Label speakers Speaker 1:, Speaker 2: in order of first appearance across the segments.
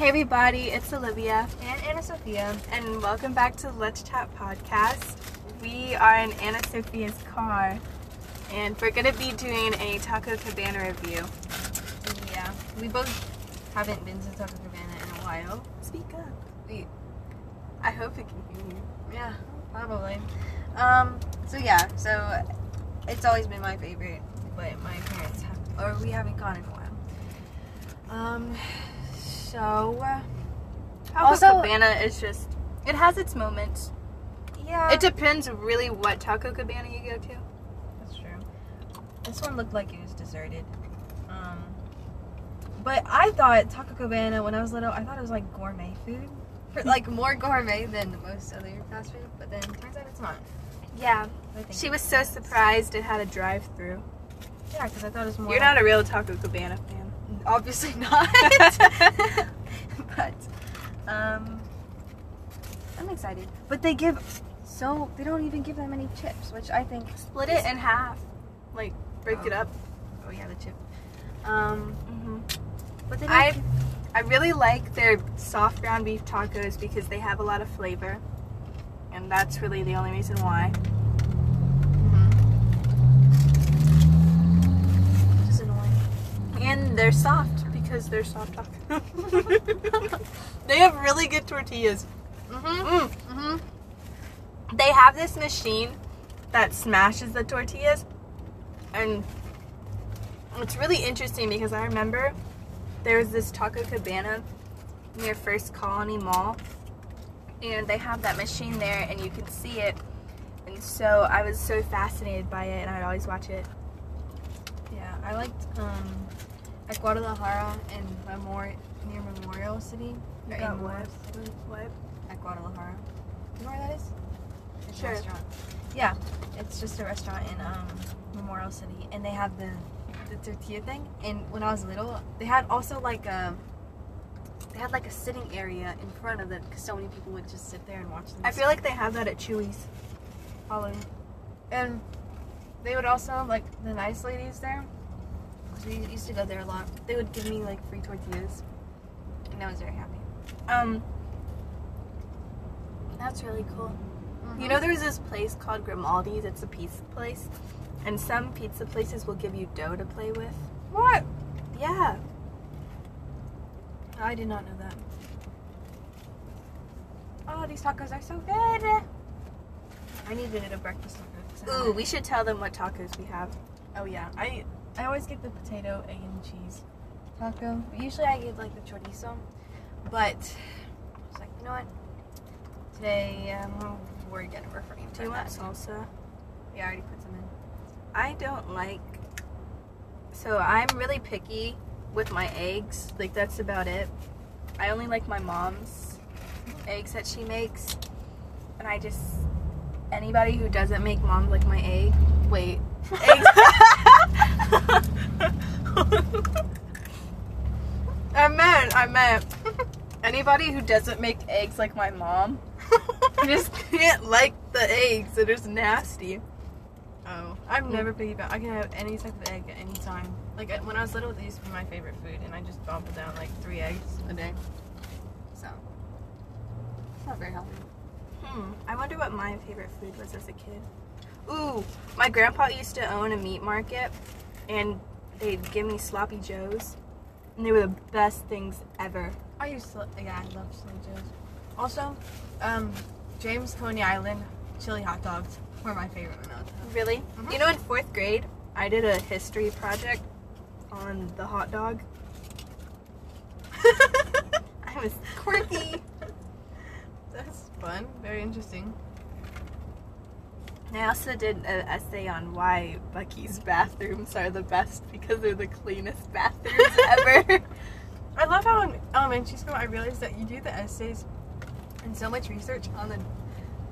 Speaker 1: Hey everybody, it's Olivia,
Speaker 2: And Ana Sofia.
Speaker 1: and welcome back to Let's Chat Podcast. We are in Ana Sofia's car, and we're gonna be doing a Taco Cabana review.
Speaker 2: Yeah, we both haven't been to Taco Cabana in a while.
Speaker 1: Speak up.
Speaker 2: We,
Speaker 1: I hope you can hear you.
Speaker 2: yeah, probably. Um, so yeah, so it's always been my favorite, but my parents have, or we haven't gone in a while. Um, so uh,
Speaker 1: Taco
Speaker 2: Also-
Speaker 1: Cabana is just, it has its moments.
Speaker 2: yeah,
Speaker 1: It depends really what Taco Cabana you go to.
Speaker 2: That's true. This one looked like it was deserted. Um, but I thought Taco Cabana when I was little, I thought it was like gourmet food, For- like more gourmet than most other fast food. But then turns out it's not.
Speaker 1: Yeah, she was so surprised it had a drive-through.
Speaker 2: Yeah, because I thought it was more.
Speaker 1: You're not a real Taco Cabana fan.
Speaker 2: Obviously not. but um, I'm excited. But they give so they don't even give that many chips, which I think
Speaker 1: Split it in half, like break it up.
Speaker 2: Oh yeah, the chip. Um,
Speaker 1: mm-hmm.
Speaker 2: but they
Speaker 1: I
Speaker 2: give-
Speaker 1: I really like their soft ground beef tacos because they have a lot of flavor, and that's really the only reason why.
Speaker 2: Which is annoying.
Speaker 1: And they're soft because they're soft tacos. they have really good tortillas.
Speaker 2: Mm-hmm.
Speaker 1: Mm.
Speaker 2: Mm-hmm.
Speaker 1: They have this machine that smashes the tortillas, and it's really interesting because I remember there was this Taco Cabana near First Colony Mall, and they have that machine there, and you can see it. And so I was so fascinated by it, and I'd always watch it.
Speaker 2: Yeah, I liked um, at Guadalajara and Memorial near Memorial City.
Speaker 1: You got what? What?
Speaker 2: At Guadalajara. You know where that is? It's
Speaker 1: Sure.
Speaker 2: a restaurant. Yeah, it's just a restaurant in um, Memorial City, and they have the the tortilla thing. And when I was little, they had also like a they had like a sitting area in front of it because so many people would just sit there and watch them.
Speaker 1: I feel like they have that at Chuy's.
Speaker 2: Probably. And they would also like the nice ladies there. 'Cause we used to go there a lot. They would give me like free tortillas, and I was very happy.
Speaker 1: Um, that's really cool. You know, there's this place called Grimaldi's. It's a pizza place, and some pizza places will give you dough to play with.
Speaker 2: what?
Speaker 1: Yeah.
Speaker 2: I did not know that. Oh, these tacos are so good. I needed a breakfast taco.
Speaker 1: Ooh, we should tell them what tacos we have.
Speaker 2: Oh yeah, I I always get the potato, egg, and cheese taco. Usually I get like the chorizo, but I was like, you know what? Today um, we're gonna refrain
Speaker 1: Do you
Speaker 2: from
Speaker 1: want
Speaker 2: that.
Speaker 1: salsa?
Speaker 2: Yeah, I already put some in.
Speaker 1: I don't like. So I'm really picky with my eggs. Like that's about it. I only like my mom's eggs that she makes, and I just anybody who doesn't make mom like my egg. Wait, eggs. I meant, I meant anybody who doesn't make eggs like my mom. Just can't like the eggs. They're just nasty.
Speaker 2: Oh, I'm never picky about. I can have any type of egg at any time. Like when I was little, they used to be my favorite food, and I just gobbled down like three eggs a day. So it's not very healthy.
Speaker 1: Hmm. I wonder what my favorite food was as a kid. Ooh, my grandpa used to own a meat market, and they'd give me sloppy joes, and they were the best things ever.
Speaker 2: I used to. Yeah, I love sloppy joes. Also, um, James Coney Island chili hot dogs were my favorite when I was.
Speaker 1: Really?
Speaker 2: Mhm.
Speaker 1: You know, in fourth grade, I did a history project on the hot dog. I was quirky.
Speaker 2: That's fun. Very interesting.
Speaker 1: I also did an essay on why Buc-ee's bathrooms are the best because they're the cleanest bathrooms ever.
Speaker 2: I love how in elementary school I realized that you do the essays and so much research on the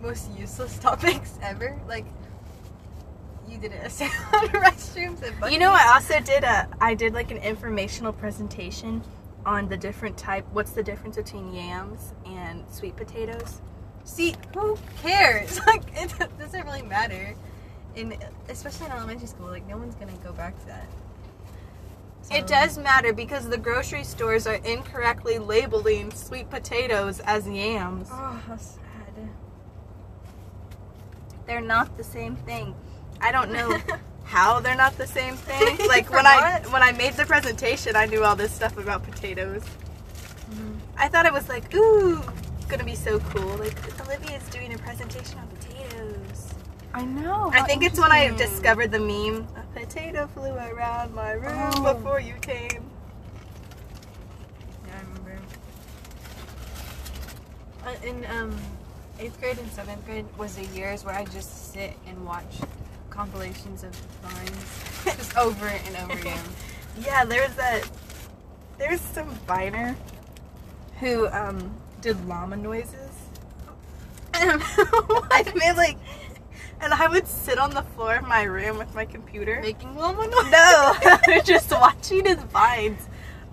Speaker 2: most useless topics ever. Like, you did an essay on restrooms and
Speaker 1: You know, I also did a I did like an informational presentation on the different type. What's the difference between yams and sweet potatoes?
Speaker 2: See, who cares? Like, it doesn't really matter. In especially in elementary school, like no one's gonna go back to that.
Speaker 1: It does matter because the grocery stores are incorrectly labeling sweet potatoes as yams.
Speaker 2: Oh, how sad.
Speaker 1: They're not the same thing. I don't know how they're not the same thing. Like when I when I made the presentation, I knew all this stuff about potatoes. Mm-hmm. I thought it was like, ooh, gonna be so cool. Like Olivia's doing a presentation on potatoes.
Speaker 2: I know.
Speaker 1: I think it's when I discovered the meme. A potato flew around my room
Speaker 2: Oh.
Speaker 1: before you came.
Speaker 2: Yeah, I remember. Uh, in um, eighth grade and seventh grade was the years where I just sit and watch compilations of vines just over and over again.
Speaker 1: Yeah, there's that. There's some viner who um did llama noises. I made like, and I would sit on the floor of my room with my computer.
Speaker 2: Making llama noises?
Speaker 1: No, just watching his vines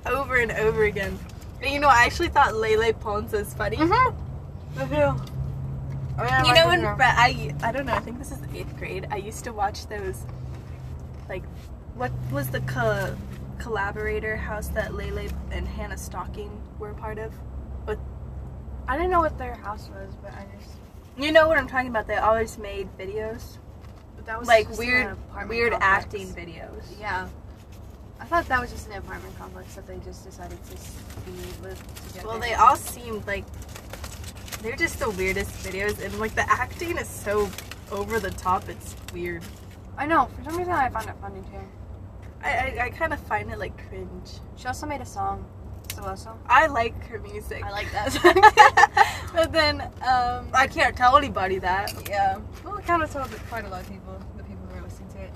Speaker 1: over and over again. And you know, I actually thought Lele Pons was funny.
Speaker 2: Mm-hmm.
Speaker 1: You know, when Fre- I I don't know, I think this is eighth grade. I used to watch those, like, what was the co- collaborator house that Lele and Hannah Stocking were a part of?
Speaker 2: I didn't know what their house was, but I just
Speaker 1: You know what I'm talking about? They always made videos,
Speaker 2: but that was
Speaker 1: like
Speaker 2: just
Speaker 1: weird,
Speaker 2: apartment
Speaker 1: weird
Speaker 2: complex.
Speaker 1: acting videos.
Speaker 2: Yeah. I thought that was just an apartment complex that they just decided to be live together.
Speaker 1: Well, they all seemed like they're just the weirdest videos, and like the acting is so over the top. It's weird.
Speaker 2: I know. For some reason, I found it funny too.
Speaker 1: I I, I kind of find it like cringe.
Speaker 2: She also made a song. Soso.
Speaker 1: I like her music.
Speaker 2: I like that song. but then, um,
Speaker 1: I can't tell anybody that.
Speaker 2: yeah. Well, it kind of told quite a lot of people, the people who were listening to it.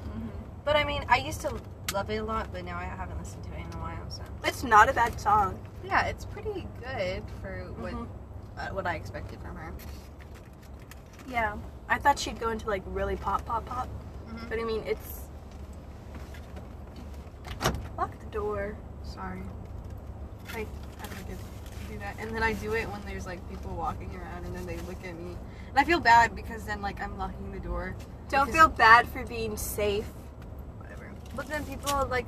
Speaker 2: But I mean, I used to love it a lot, but now I haven't listened to it in a while. So
Speaker 1: It's not a bad song.
Speaker 2: yeah, it's pretty good for what
Speaker 1: Mhm.
Speaker 2: uh, what I expected from her.
Speaker 1: Yeah. I thought she'd go into like really pop, pop, pop.
Speaker 2: Mhm.
Speaker 1: But I mean, it's. Lock the door.
Speaker 2: Sorry. I, I to do that. And then I do it when there's like people walking around and then they look at me. And I feel bad because then like I'm locking the door.
Speaker 1: Don't feel bad for being safe.
Speaker 2: Whatever. But then people like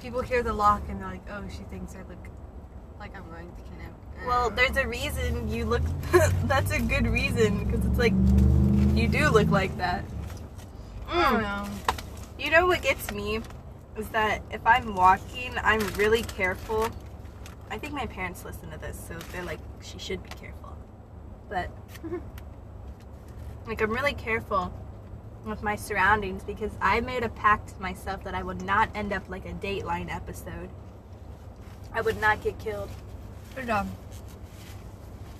Speaker 2: people hear the lock and they're like, oh, she thinks I look like I'm going to kidnap.
Speaker 1: Well, there's a reason you look. That's a good reason because it's like you do look like that.
Speaker 2: I don't
Speaker 1: Mm.
Speaker 2: know.
Speaker 1: You know what gets me is that if I'm walking, I'm really careful. I think my parents listen to this, so they're like, she should be careful. But like, I'm really careful with my surroundings because I made a pact to myself that I would not end up like a Dateline episode. I would not get killed.
Speaker 2: Good job.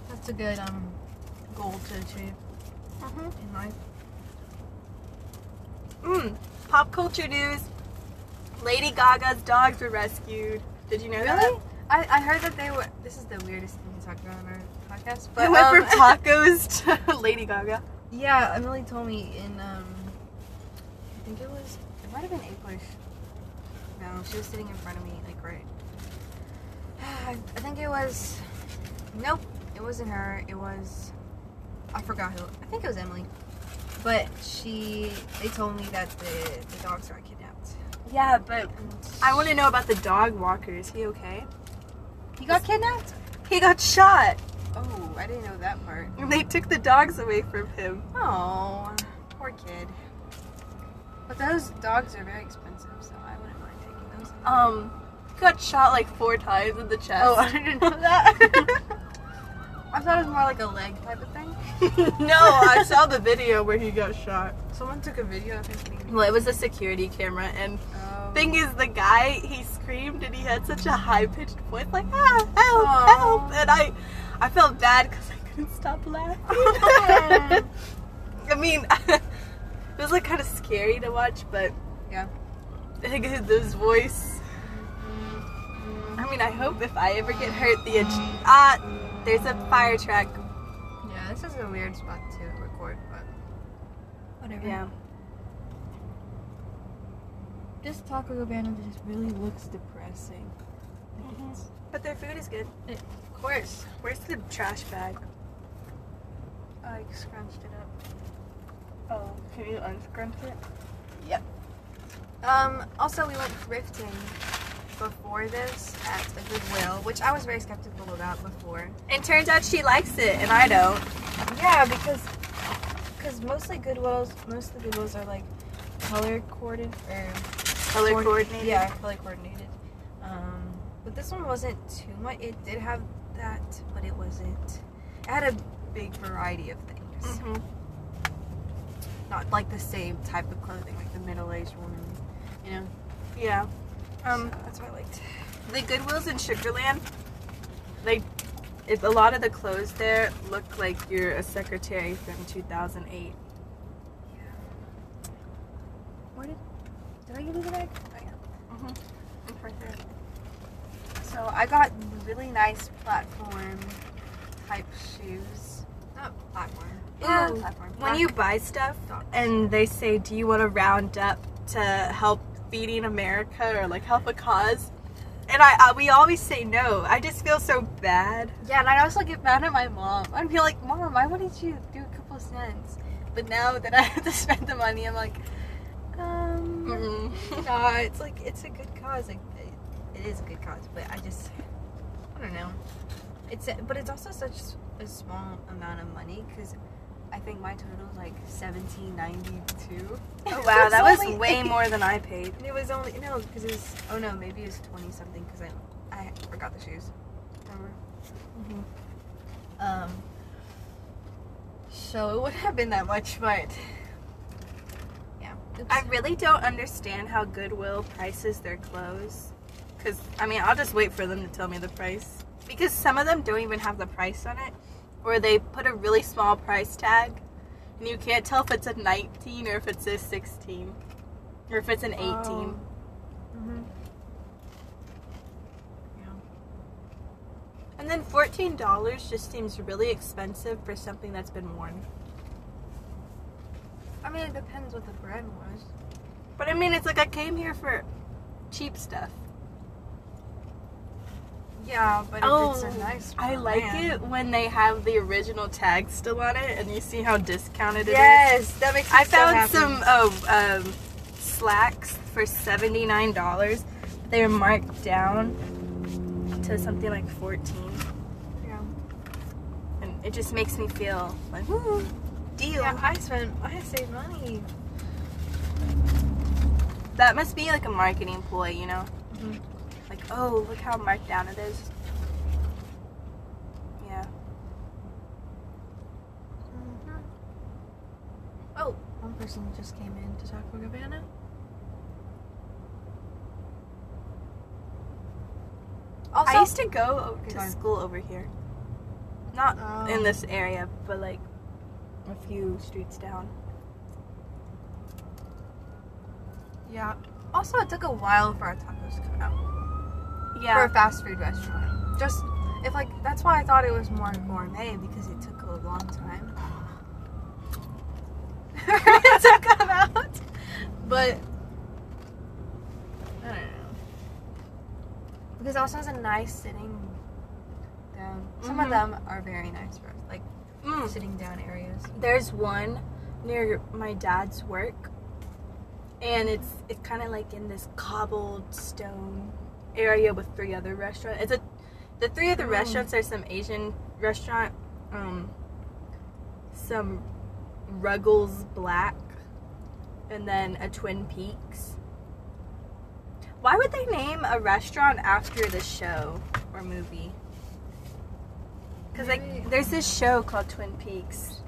Speaker 2: That's a good um goal to achieve in life.
Speaker 1: Mm. Pop culture news. Lady Gaga's dogs were rescued. Did you know that?
Speaker 2: I, I heard that they were. This is the weirdest thing to talk about on our podcast.
Speaker 1: They
Speaker 2: But
Speaker 1: went
Speaker 2: um,
Speaker 1: from tacos to Lady Gaga.
Speaker 2: yeah, Emily told me in um. I think it was. It might have been English. No, she was sitting in front of me, like right. I think it was. Nope, it wasn't her. It was. I forgot who. I think it was Emily. But she. They told me that the the dogs got kidnapped.
Speaker 1: Yeah, but I want to know about the dog walker. Is he okay?
Speaker 2: He got kidnapped.
Speaker 1: He got shot.
Speaker 2: Oh, I didn't know that part.
Speaker 1: They took the dogs away from him.
Speaker 2: Oh, poor kid. But those dogs are very expensive, so I wouldn't mind taking those.
Speaker 1: Um, he got shot like four times in the chest.
Speaker 2: Oh, I didn't know that. I thought it was more like a leg type of thing.
Speaker 1: no, I saw the video where he got shot.
Speaker 2: Someone took a video of him.
Speaker 1: Well, it was a security camera, and
Speaker 2: Oh.
Speaker 1: thing is, the guy he screamed and he had such a high pitched voice, like ah, help, help, and I, I felt bad because I couldn't stop laughing. I mean, it was like kind of scary to watch, but
Speaker 2: Yeah.
Speaker 1: I think his voice. I mean, I hope if I ever get hurt, the ah, there's a fire truck.
Speaker 2: Yeah, this is a weird spot to record, but whatever.
Speaker 1: Yeah.
Speaker 2: This Taco Cabana just really looks depressing.
Speaker 1: But their food is good.
Speaker 2: Of course.
Speaker 1: Where's the trash bag?
Speaker 2: I scrunched it up.
Speaker 1: Oh, can you unscrunch it? Yep.
Speaker 2: Um, also we went thrifting before this at a Goodwill, which I was very skeptical about before.
Speaker 1: And turns out she likes it, and I don't.
Speaker 2: Yeah, because because mostly Goodwills, most of the Goodwills are like color coordinated or
Speaker 1: Color
Speaker 2: coord-
Speaker 1: coordinated.
Speaker 2: Yeah, color coordinated. Um, but this one wasn't too much. It did have that, but it wasn't. It had a big variety of things.
Speaker 1: hmm
Speaker 2: Not like the same type of clothing, like the middle-aged woman. You know.
Speaker 1: Yeah. Um,
Speaker 2: that's what I liked.
Speaker 1: the Goodwills in Sugarland, like, it, a lot of the clothes there look like you're a secretary from 2008.
Speaker 2: Yeah. Where did did I give you the bag? Oh yeah.
Speaker 1: Mm-hmm. Right there.
Speaker 2: So I got really nice platform type shoes. Not platform. Yeah, platform.
Speaker 1: When you buy stuff and they say, "Do you want to round up to help feeding America or like help a cause?" and I, I we always say no. I just feel so bad.
Speaker 2: Yeah, and I'd also get mad at my mom. I'd be like, Mom, why wouldn't you do a couple cents? But now that I have to spend the money, I'm like, um,
Speaker 1: Mm-mm.
Speaker 2: no, it's like, it's a good cause. Like, it, it is a good cause, but I just, I don't know. It's, but it's also such a small amount of money because I think my total was like seventeen ninety two.
Speaker 1: Oh wow, that was way more than I paid.
Speaker 2: It was only no because it was oh no maybe it was twenty something because I I forgot the shoes. Remember? Um. So it wouldn't have been that much, but yeah. Oops.
Speaker 1: I really don't understand how Goodwill prices their clothes. Cause I mean, I'll just wait for them to tell me the price. Because some of them don't even have the price on it, or they put a really small price tag, and you can't tell if it's a 19 or if it's a 16, or if it's an 18.
Speaker 2: Oh. Mhm. Yeah.
Speaker 1: And then $14 just seems really expensive for something that's been worn.
Speaker 2: I mean, it depends what the brand was.
Speaker 1: But I mean, it's like I came here for cheap stuff.
Speaker 2: Yeah, but
Speaker 1: Oh,
Speaker 2: it's a nice
Speaker 1: I like
Speaker 2: brand-
Speaker 1: it when they have the original tag still on it, and you see how discounted it is.
Speaker 2: Yes, that makes me
Speaker 1: I found some oh, um, slacks for seventy nine dollars. They were marked down to something like fourteen,
Speaker 2: Yeah.
Speaker 1: and it just makes me feel like woo, deal.
Speaker 2: yeah, I spent, I saved money.
Speaker 1: That must be like a marketing ploy, you know?
Speaker 2: Mhm.
Speaker 1: Like, oh, look how marked down it is. Yeah.
Speaker 2: Mhm. Oh, one person just came in to talk for Cabana. Also,
Speaker 1: I used to go to
Speaker 2: go on.
Speaker 1: school over here. Not
Speaker 2: Oh.
Speaker 1: in this area, but like a few streets down.
Speaker 2: yeah. Also, it took a while for our tacos to come out for a fast food restaurant. Just if like that's why I thought it was more gourmet because it took a long time to come out. But I don't know because it also has a nice sitting down. Some of
Speaker 1: Mhm.
Speaker 2: them are very nice for like
Speaker 1: Mm.
Speaker 2: sitting down areas.
Speaker 1: There's one near my dad's work, and it's it's kind of like in this cobbled stone area with three other restaurants. It's a the three other
Speaker 2: Mm.
Speaker 1: restaurants are some Asian restaurant, um, some Ruggles Black, and then a Twin Peaks. Why would they name a restaurant after the show or movie? Because like there's this show called Twin Peaks,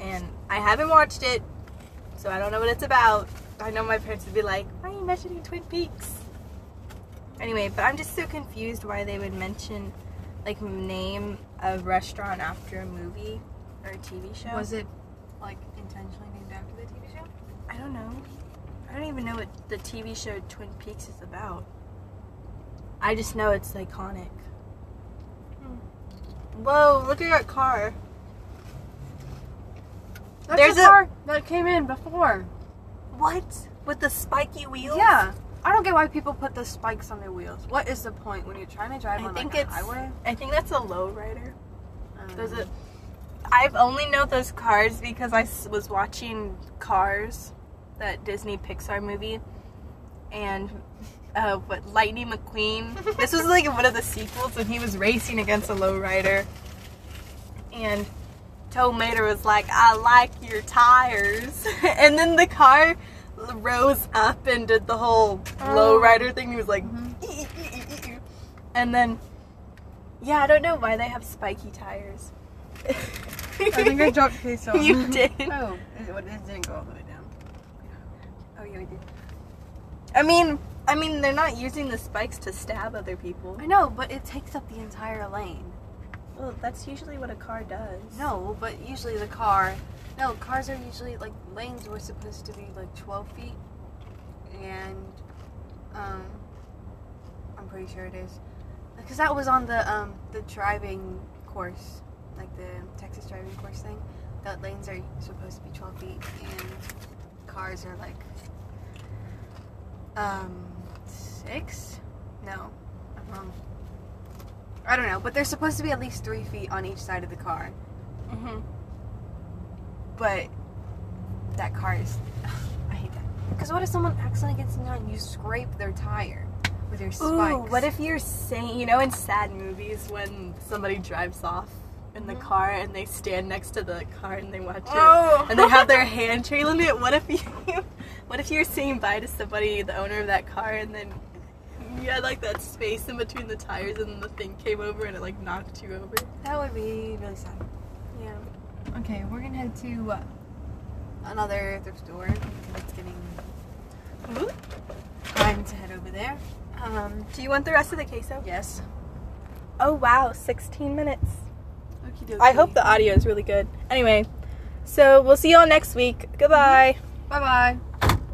Speaker 1: and I haven't watched it, so I don't know what it's about. I know my parents would be like, "Why are you mentioning Twin Peaks?" Anyway, but I'm just so confused why they would mention like name a restaurant after a movie or a TV show.
Speaker 2: Was it like intentionally named after the TV show?
Speaker 1: I don't know. I don't even know what the TV show Twin Peaks is about. I just know it's iconic. Hmm. Whoa, look at that car.
Speaker 2: That's
Speaker 1: There's
Speaker 2: the
Speaker 1: a-
Speaker 2: car that came in before.
Speaker 1: What? With the spiky wheels?
Speaker 2: Yeah. I don't get why people put the spikes on their wheels. What is the point when you're trying to drive
Speaker 1: I
Speaker 2: on
Speaker 1: think
Speaker 2: like, a
Speaker 1: it's
Speaker 2: highway?
Speaker 1: I think that's a lowrider.
Speaker 2: I don't
Speaker 1: Those
Speaker 2: know.
Speaker 1: are, I've only know those cars because I was watching Cars, that Disney Pixar movie, and uh, what Lightning McQueen. this was like one of the sequels when he was racing against a lowrider, and Tow Mater was like, "I like your tires," and then the car rose up and did the whole
Speaker 2: Oh.
Speaker 1: lowrider thing. He was like,
Speaker 2: Mm-hmm.
Speaker 1: and then yeah, I don't know why they have spiky tires.
Speaker 2: I think I dropped queso.
Speaker 1: You did.
Speaker 2: Oh, it, it didn't go all the way down.
Speaker 1: Oh yeah, we did. I mean, I mean, they're not using the spikes to stab other people.
Speaker 2: I know, but it takes up the entire lane.
Speaker 1: Well, that's usually what a car does.
Speaker 2: No, but usually the car. No, cars are usually like lanes were supposed to be like 12 feet, and um, I'm pretty sure it is, because that was on the um the driving course, like the Texas driving course thing. That lanes are supposed to be 12 feet, and cars are like um six. No, I'm wrong. I don't know, but they're supposed to be at least three feet on each side of the car.
Speaker 1: Mm-hmm.
Speaker 2: But that car is. I hate that. Because what if someone accidentally gets in there and you scrape their tire with your spikes?
Speaker 1: Ooh, what if you're saying, you know, in sad movies when somebody drives off in the
Speaker 2: Mhm.
Speaker 1: car and they stand next to the car and they watch
Speaker 2: Oh.
Speaker 1: it and they have their hand trailing it? What if you, what if you're saying bye to somebody, the owner of that car, and then you had like that space in between the tires and then the thing came over and it like knocked you over?
Speaker 2: That would be really sad.
Speaker 1: Yeah.
Speaker 2: Okay, we're gonna head to uh, another thrift store because it's getting
Speaker 1: Ooh.
Speaker 2: time to head over there. Um,
Speaker 1: Do you want the rest of the queso?
Speaker 2: yes.
Speaker 1: Oh wow, 16 minutes.
Speaker 2: Okie dokie.
Speaker 1: I hope the audio is really good. Anyway, so we'll see y'all next week. Goodbye.
Speaker 2: Bye bye.